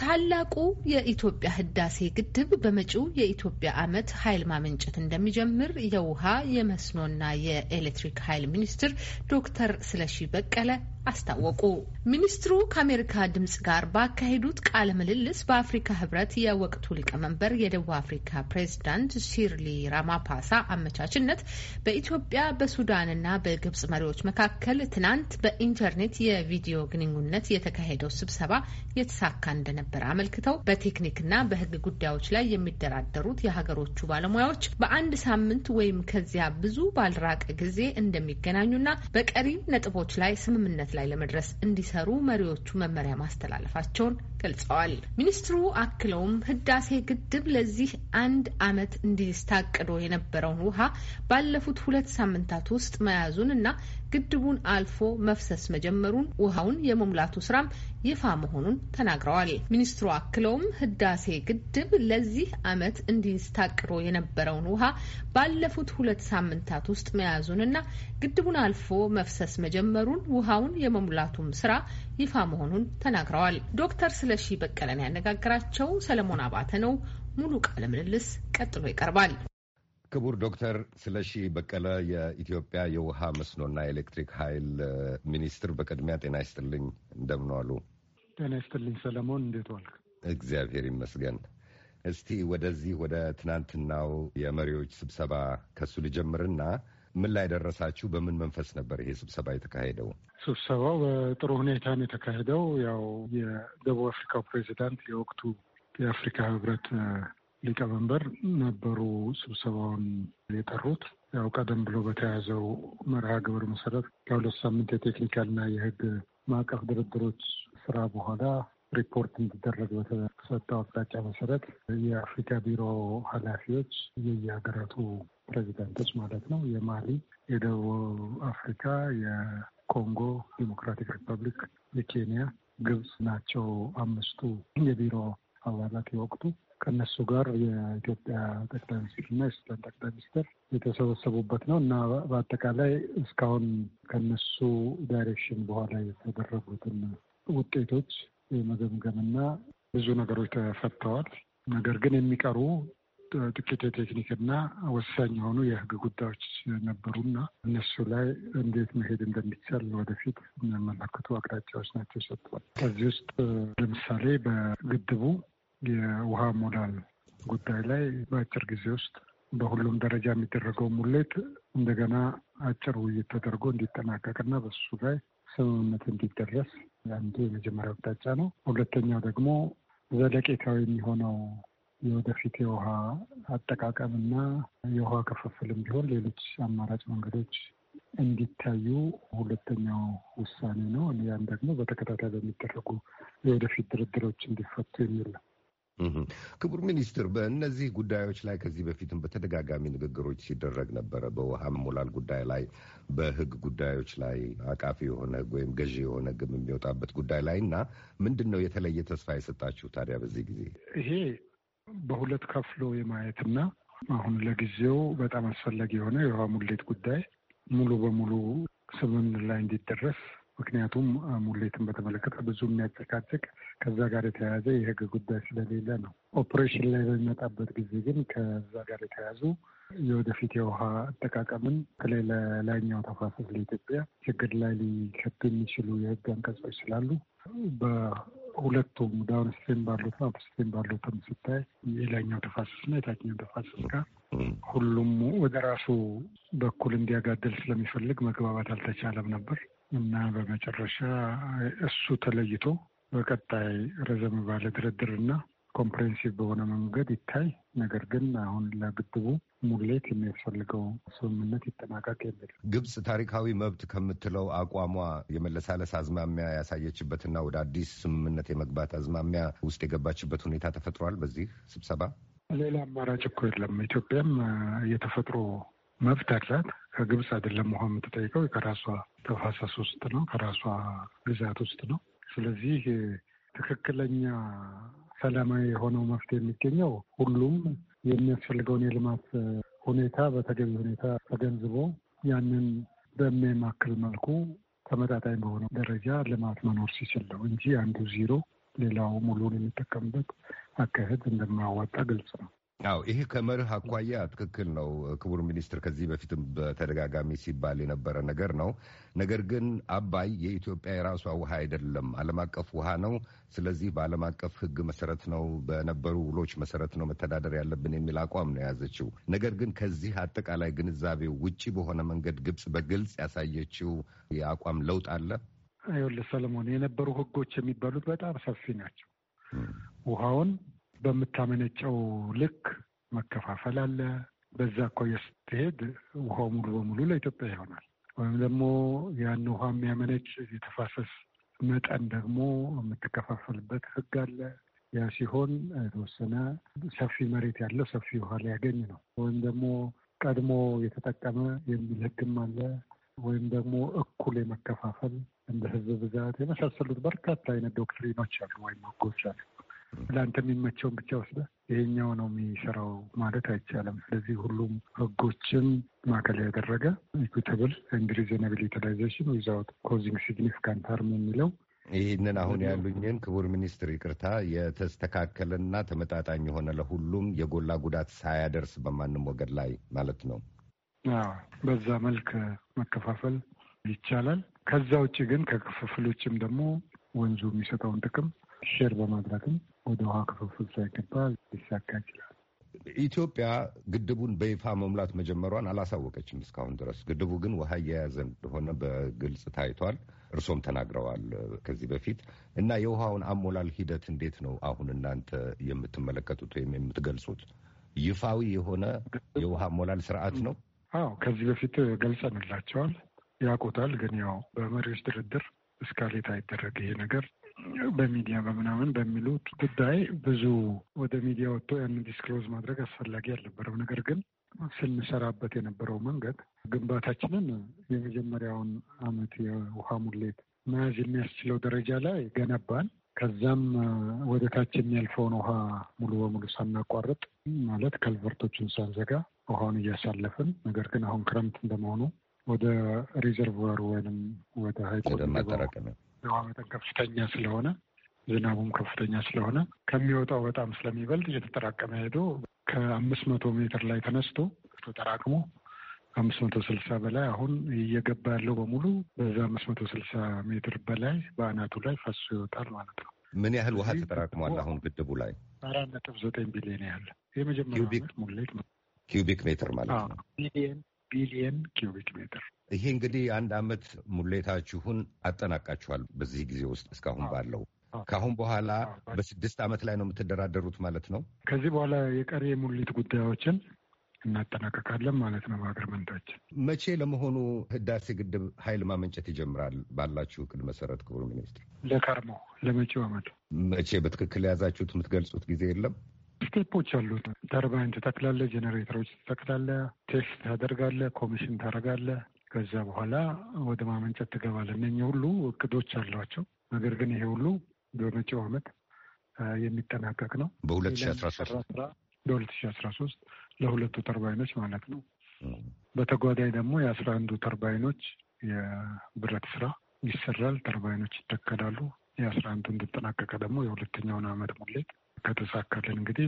ታላቁ የኢትዮጵያ ህዳሴ ግድብ በመጪው የኢትዮጵያ ዓመት ኃይል ማመንጨት እንደሚጀምር የውሃ የመስኖና የኤሌክትሪክ ኃይል ሚኒስትር ዶክተር ስለሺ በቀለ አስታወቁ። ሚኒስትሩ ከአሜሪካ ድምጽ ጋር ባካሄዱት ቃለ ምልልስ በአፍሪካ ህብረት የወቅቱ ሊቀመንበር የደቡብ አፍሪካ ፕሬዚዳንት ሲርሊ ራማፓሳ አመቻችነት በኢትዮጵያ በሱዳንና በግብጽ መሪዎች መካከል ትናንት በኢንተርኔት የቪዲዮ ግንኙነት የተካሄደው ስብሰባ የተሳካ እንደነበር አመልክተው በቴክኒክና በህግ ጉዳዮች ላይ የሚደራደሩት የሀገሮቹ ባለሙያዎች በአንድ ሳምንት ወይም ከዚያ ብዙ ባልራቀ ጊዜ እንደሚገናኙና በቀሪ ነጥቦች ላይ ስምምነት ላይ ለመድረስ እንዲሰሩ መሪዎቹ መመሪያ ማስተላለፋቸውን ገልጸዋል። ሚኒስትሩ አክለውም ህዳሴ ግድብ ለዚህ አንድ ዓመት እንዲስታቅዶ የነበረውን ውሃ ባለፉት ሁለት ሳምንታት ውስጥ መያዙን እና ግድቡን አልፎ መፍሰስ መጀመሩን ውሃውን የመሙላቱ ስራም ይፋ መሆኑን ተናግረዋል። ሚኒስትሩ አክለውም ህዳሴ ግድብ ለዚህ ዓመት እንዲስታቅዶ የነበረውን ውሃ ባለፉት ሁለት ሳምንታት ውስጥ መያዙንና ግድቡን አልፎ መፍሰስ መጀመሩን ውሃውን የመሙላቱም ስራ ይፋ መሆኑን ተናግረዋል። ዶክተር ስለሺ በቀለን ያነጋገራቸው ሰለሞን አባተ ነው። ሙሉ ቃለ ምልልስ ቀጥሎ ይቀርባል። ክቡር ዶክተር ስለሺ በቀለ የኢትዮጵያ የውሃ መስኖና ኤሌክትሪክ ኃይል ሚኒስትር፣ በቅድሚያ ጤና ይስጥልኝ። እንደምን ዋሉ? ጤና ይስጥልኝ ሰለሞን፣ እንዴት ዋልክ? እግዚአብሔር ይመስገን። እስቲ ወደዚህ ወደ ትናንትናው የመሪዎች ስብሰባ ከሱ ልጀምርና ምን ላይ ደረሳችሁ? በምን መንፈስ ነበር ይሄ ስብሰባ የተካሄደው? ስብሰባው በጥሩ ሁኔታ ነው የተካሄደው። ያው የደቡብ አፍሪካው ፕሬዚዳንት የወቅቱ የአፍሪካ ህብረት ሊቀመንበር ነበሩ ስብሰባውን የጠሩት። ያው ቀደም ብሎ በተያዘው መርሃ ግብር መሰረት ከሁለት ሳምንት የቴክኒካልና የህግ ማዕቀፍ ድርድሮች ስራ በኋላ ሪፖርት እንዲደረግ በተሰጠው አቅጣጫ መሰረት የአፍሪካ ቢሮ ኃላፊዎች የየሀገራቱ ፕሬዚዳንቶች ማለት ነው የማሊ፣ የደቡብ አፍሪካ፣ የኮንጎ ዲሞክራቲክ ሪፐብሊክ፣ የኬንያ፣ ግብጽ ናቸው አምስቱ የቢሮ አባላት የወቅቱ። ከነሱ ጋር የኢትዮጵያ ጠቅላይ ሚኒስትርና የሱዳን ጠቅላይ ሚኒስትር የተሰበሰቡበት ነው እና በአጠቃላይ እስካሁን ከነሱ ዳይሬክሽን በኋላ የተደረጉትን ውጤቶች የመገምገምና ብዙ ነገሮች ተፈተዋል። ነገር ግን የሚቀሩ ጥቂት የቴክኒክና ወሳኝ የሆኑ የሕግ ጉዳዮች ነበሩና እነሱ ላይ እንዴት መሄድ እንደሚቻል ወደፊት የሚያመላክቱ አቅጣጫዎች ናቸው ሰጥቷል። ከዚህ ውስጥ ለምሳሌ በግድቡ የውሃ ሞላል ጉዳይ ላይ በአጭር ጊዜ ውስጥ በሁሉም ደረጃ የሚደረገው ሙሌት እንደገና አጭር ውይይት ተደርጎ እንዲጠናቀቅና በሱ ላይ ስምምነት እንዲደረስ አንዱ የመጀመሪያው አቅጣጫ ነው። ሁለተኛው ደግሞ ዘለቄታዊ የሚሆነው የወደፊት የውሃ አጠቃቀምና የውሃ ክፍፍልም ቢሆን ሌሎች አማራጭ መንገዶች እንዲታዩ ሁለተኛው ውሳኔ ነው። ያን ደግሞ በተከታታይ በሚደረጉ የወደፊት ድርድሮች እንዲፈቱ የሚል ነው። ክቡር ሚኒስትር፣ በእነዚህ ጉዳዮች ላይ ከዚህ በፊትም በተደጋጋሚ ንግግሮች ሲደረግ ነበረ። በውሃ ሞላል ጉዳይ ላይ፣ በህግ ጉዳዮች ላይ አቃፊ የሆነ ህግ ወይም ገዢ የሆነ ህግም የሚወጣበት ጉዳይ ላይ እና ምንድን ነው የተለየ ተስፋ የሰጣችሁ ታዲያ በዚህ ጊዜ? ይሄ በሁለት ከፍሎ የማየትና አሁን ለጊዜው በጣም አስፈላጊ የሆነ የውሃ ሙሌት ጉዳይ ሙሉ በሙሉ ስምምነት ላይ እንዲደረስ ምክንያቱም ሙሌትን በተመለከተ ብዙ የሚያጨቃጭቅ ከዛ ጋር የተያያዘ የህግ ጉዳይ ስለሌለ ነው። ኦፕሬሽን ላይ በሚመጣበት ጊዜ ግን ከዛ ጋር የተያያዙ የወደፊት የውሃ አጠቃቀምን በተለይ ለላይኛው ተፋሰስ ለኢትዮጵያ ችግር ላይ ሊከቱ የሚችሉ የህግ አንቀጾች ስላሉ በሁለቱም downstream ባሉትም upstream ባሉትም ስታይ የላይኛው ተፋሰስና የታችኛው ተፋሰስ ጋር ሁሉም ወደ ራሱ በኩል እንዲያጋደል ስለሚፈልግ መግባባት አልተቻለም ነበር እና በመጨረሻ እሱ ተለይቶ በቀጣይ ረዘም ባለ ድርድር እና comprehensive በሆነ መንገድ ይታይ። ነገር ግን አሁን ለግድቡ ሙሌት የሚያስፈልገው ስምምነት ይጠናቀቅ የሚል ግብጽ ታሪካዊ መብት ከምትለው አቋሟ የመለሳለስ አዝማሚያ ያሳየችበትና ወደ አዲስ ስምምነት የመግባት አዝማሚያ ውስጥ የገባችበት ሁኔታ ተፈጥሯል። በዚህ ስብሰባ ሌላ አማራጭ እኮ የለም። ኢትዮጵያም የተፈጥሮ መብት አላት። ከግብጽ አይደለም ውሃ የምትጠይቀው ከራሷ ተፋሰስ ውስጥ ነው፣ ከራሷ ግዛት ውስጥ ነው። ስለዚህ ትክክለኛ ሰላማዊ የሆነው መፍትሄ የሚገኘው ሁሉም የሚያስፈልገውን የልማት ሁኔታ በተገቢ ሁኔታ ተገንዝቦ ያንን በሚያማክል መልኩ ተመጣጣኝ በሆነ ደረጃ ልማት መኖር ሲችል ነው እንጂ አንዱ ዜሮ ሌላው ሙሉን የሚጠቀምበት አካሄድ እንደማያዋጣ ግልጽ ነው። አዎ ይሄ ከመርህ አኳያ ትክክል ነው ክቡር ሚኒስትር። ከዚህ በፊትም በተደጋጋሚ ሲባል የነበረ ነገር ነው። ነገር ግን አባይ የኢትዮጵያ የራሷ ውሃ አይደለም፣ ዓለም አቀፍ ውሃ ነው። ስለዚህ በዓለም አቀፍ ሕግ መሰረት ነው በነበሩ ውሎች መሰረት ነው መተዳደር ያለብን የሚል አቋም ነው የያዘችው። ነገር ግን ከዚህ አጠቃላይ ግንዛቤው ውጪ በሆነ መንገድ ግብጽ በግልጽ ያሳየችው የአቋም ለውጥ አለ። ይኸውልህ ሰለሞን፣ የነበሩ ሕጎች የሚባሉት በጣም ሰፊ ናቸው። ውሃውን በምታመነጨው ልክ መከፋፈል አለ። በዛ አኳያ ስትሄድ ውሃው ሙሉ በሙሉ ለኢትዮጵያ ይሆናል። ወይም ደግሞ ያን ውሃ የሚያመነጭ የተፋሰስ መጠን ደግሞ የምትከፋፈልበት ህግ አለ። ያ ሲሆን የተወሰነ ሰፊ መሬት ያለው ሰፊ ውሃ ሊያገኝ ነው። ወይም ደግሞ ቀድሞ የተጠቀመ የሚል ህግም አለ። ወይም ደግሞ እኩል የመከፋፈል እንደ ህዝብ ብዛት የመሳሰሉት በርካታ አይነት doctrine ኦች አሉ ወይም ህጎች አሉ። ለአንተ የሚመቸውን ብቻ ወስደህ ይሄኛው ነው የሚሰራው ማለት አይቻልም። ስለዚህ ሁሉም ህጎችን ማዕከል ያደረገ equitable and reasonable utilization without causing significant harm የሚለው ይህንን አሁን ያሉኝን ክቡር ሚኒስትር ይቅርታ፣ የተስተካከለና ተመጣጣኝ የሆነ ለሁሉም የጎላ ጉዳት ሳያደርስ በማንም ወገን ላይ ማለት ነው። በዛ መልክ መከፋፈል ይቻላል። ከዛ ውጭ ግን ከክፍፍሎችም ደግሞ ወንዙ የሚሰጠውን ጥቅም share በማድረግም ወደ ውሃ ክፍፍል ሳይገባ ሊሳካ ይችላል። ኢትዮጵያ ግድቡን በይፋ መሙላት መጀመሯን አላሳወቀችም እስካሁን ድረስ። ግድቡ ግን ውሃ እየያዘ እንደሆነ በግልጽ ታይቷል። እርሶም ተናግረዋል ከዚህ በፊት እና የውሃውን አሞላል ሂደት እንዴት ነው አሁን እናንተ የምትመለከቱት ወይም የምትገልጹት? ይፋዊ የሆነ የውሃ አሞላል ስርዓት ነው? አዎ ከዚህ በፊት ገልጸንላቸዋል፣ ያውቁታል። ግን ያው በመሪዎች ድርድር escalate አይደረግ ይሄ ነገር በሚዲያ በምናምን በሚሉት ጉዳይ ብዙ ወደ ሚዲያ ወጥቶ ያንን disclose ማድረግ አስፈላጊ አልነበረም። ነገር ግን ስንሰራበት የነበረው መንገድ ግንባታችንን የመጀመሪያውን ዓመት የውሃ ሙሌት መያዝ የሚያስችለው ደረጃ ላይ ገነባን። ከዛም ወደ ታች የሚያልፈውን ውሃ ሙሉ በሙሉ ሳናቋርጥ ማለት ከልቨርቶችን ሳንዘጋ ውሃውን እያሳለፍን፣ ነገር ግን አሁን ክረምት እንደመሆኑ ወደ ሪዘርቫሩ ወይም ወደ ሀይቆ የውሃ መጠን ከፍተኛ ስለሆነ ዝናቡም ከፍተኛ ስለሆነ ከሚወጣው በጣም ስለሚበልጥ እየተጠራቀመ ሄዶ ከአምስት መቶ ሜትር ላይ ተነስቶ ተጠራቅሞ አምስት መቶ ስልሳ በላይ አሁን እየገባ ያለው በሙሉ በዛ አምስት መቶ ስልሳ ሜትር በላይ በአናቱ ላይ ፈሶ ይወጣል ማለት ነው። ምን ያህል ውሃ ተጠራቅሟል? አሁን ግድቡ ላይ አራት ነጥብ ዘጠኝ ቢሊዮን ያህል የመጀመሪያ ሙሌት ኪዩቢክ ሜትር ማለት ነው። ቢሊየን ቢሊየን ኪዩቢክ ሜትር ይሄ እንግዲህ አንድ አመት ሙሌታችሁን አጠናቃችኋል። በዚህ ጊዜ ውስጥ እስካሁን ባለው ከአሁን በኋላ በስድስት አመት ላይ ነው የምትደራደሩት ማለት ነው። ከዚህ በኋላ የቀሪ የሙሌት ጉዳዮችን እናጠናቀቃለን ማለት ነው። በ agreement ኣችን መቼ ለመሆኑ ህዳሴ ግድብ ኃይል ማመንጨት ይጀምራል ባላችሁ እቅድ መሰረት? ክቡር ሚኒስትር፣ ለከርሞ ለመጪው አመት መቼ በትክክል የያዛችሁት የምትገልጹት ጊዜ የለም? step ኦች አሉት። ተርባይን ትተክላለህ፣ ጄኔሬተሮች ትተክላለህ፣ test ታደርጋለህ፣ ኮሚሽን ታደርጋለህ። ከዛ በኋላ ወደ ማመንጨት ትገባለህ። እነኚህ ሁሉ እቅዶች አሏቸው። ነገር ግን ይሄ ሁሉ በመጪው አመት የሚጠናቀቅ ነው። በሁለት ሺ አስራ ሶስት በሁለት ሺ አስራ ሶስት ለሁለቱ ተርባይኖች ማለት ነው። በተጓዳኝ ደግሞ የአስራ አንዱ ተርባይኖች የብረት ስራ ይሰራል። ተርባይኖች ይተከላሉ። የአስራ አንዱ እንድጠናቀቀ ደግሞ የሁለተኛውን አመት ሙሌት ከተሳካልን እንግዲህ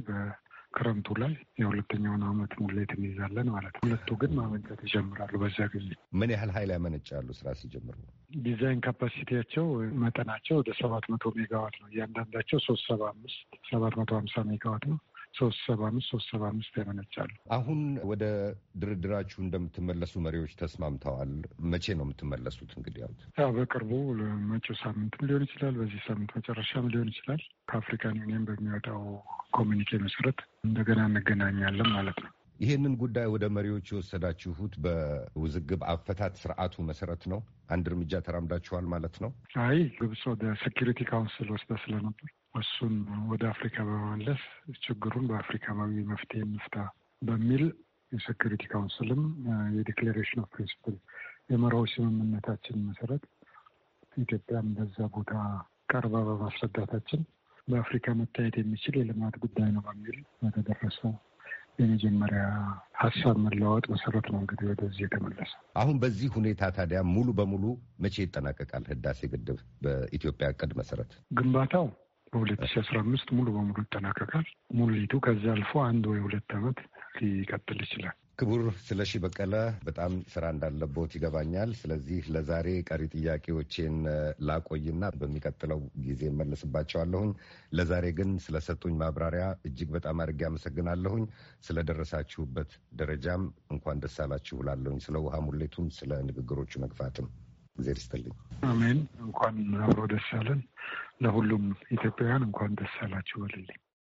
በክረምቱ ላይ የሁለተኛውን አመት ሙሌት እንይዛለን ማለት ነው። ሁለቱ ግን ማመንጨት ይጀምራሉ። በዚያ ጊዜ ምን ያህል ኃይል ያመነጫሉ? ስራ ሲጀምሩ design capacity ያቸው መጠናቸው ወደ ሰባት መቶ ሜጋዋት ነው። እያንዳንዳቸው ሶስት ሰባ አምስት ሰባት መቶ ሀምሳ ሜጋዋት ነው። ሶስት ሰባ አምስት ሶስት ሰባ አምስት ያመነጫሉ። አሁን ወደ ድርድራችሁ እንደምትመለሱ መሪዎች ተስማምተዋል። መቼ ነው የምትመለሱት? እንግዲህ ያሉት ያው በቅርቡ መጪው ሳምንትም ሊሆን ይችላል፣ በዚህ ሳምንት መጨረሻም ሊሆን ይችላል። ከ African ዩኒየን በሚወጣው communiqué መሰረት እንደገና እንገናኛለን ማለት ነው። ይህንን ጉዳይ ወደ መሪዎች የወሰዳችሁት በውዝግብ አፈታት ስርዓቱ መሰረት ነው? አንድ እርምጃ ተራምዳችኋል ማለት ነው? አይ ግብጽ ወደ Security Council ወስዳ ስለነበር እሱን ወደ አፍሪካ በመመለስ ችግሩን በአፍሪካዊ መፍትሄ እንፍታ በሚል የ Security Council ም የ Declaration of Principle የመርሆች ስምምነታችን መሰረት ኢትዮጵያም በዛ ቦታ ቀርባ በማስረዳታችን በአፍሪካ መታየት የሚችል የልማት ጉዳይ ነው በሚል በተደረሰው የመጀመሪያ ሀሳብ መለዋወጥ መሰረት ነው እንግዲህ ወደዚህ የተመለሰ። አሁን በዚህ ሁኔታ ታዲያ ሙሉ በሙሉ መቼ ይጠናቀቃል ህዳሴ ግድብ በኢትዮጵያ እቅድ መሰረት? ግንባታው በሁለት ሺ አስራ አምስት ሙሉ በሙሉ ይጠናቀቃል። ሙሊቱ ከዚያ አልፎ አንድ ወይ ሁለት ዓመት ሊቀጥል ይችላል። ክቡር ስለሺ በቀለ በጣም ስራ እንዳለቦት ይገባኛል። ስለዚህ ለዛሬ ቀሪ ጥያቄዎቼን ላቆይና በሚቀጥለው ጊዜ መለስባቸዋለሁኝ። ለዛሬ ግን ስለሰጡኝ ማብራሪያ እጅግ በጣም አድርጌ አመሰግናለሁኝ። ስለደረሳችሁበት ደረጃም እንኳን ደስ አላችሁ እላለሁኝ። ስለ ውሃ ሙሌቱም ስለ ንግግሮቹ መግፋትም እግዜር ይስጥልኝ። አሜን። እንኳን አብሮ ደስ አለን። ለሁሉም ኢትዮጵያውያን እንኳን ደስ አላችሁ በልልኝ።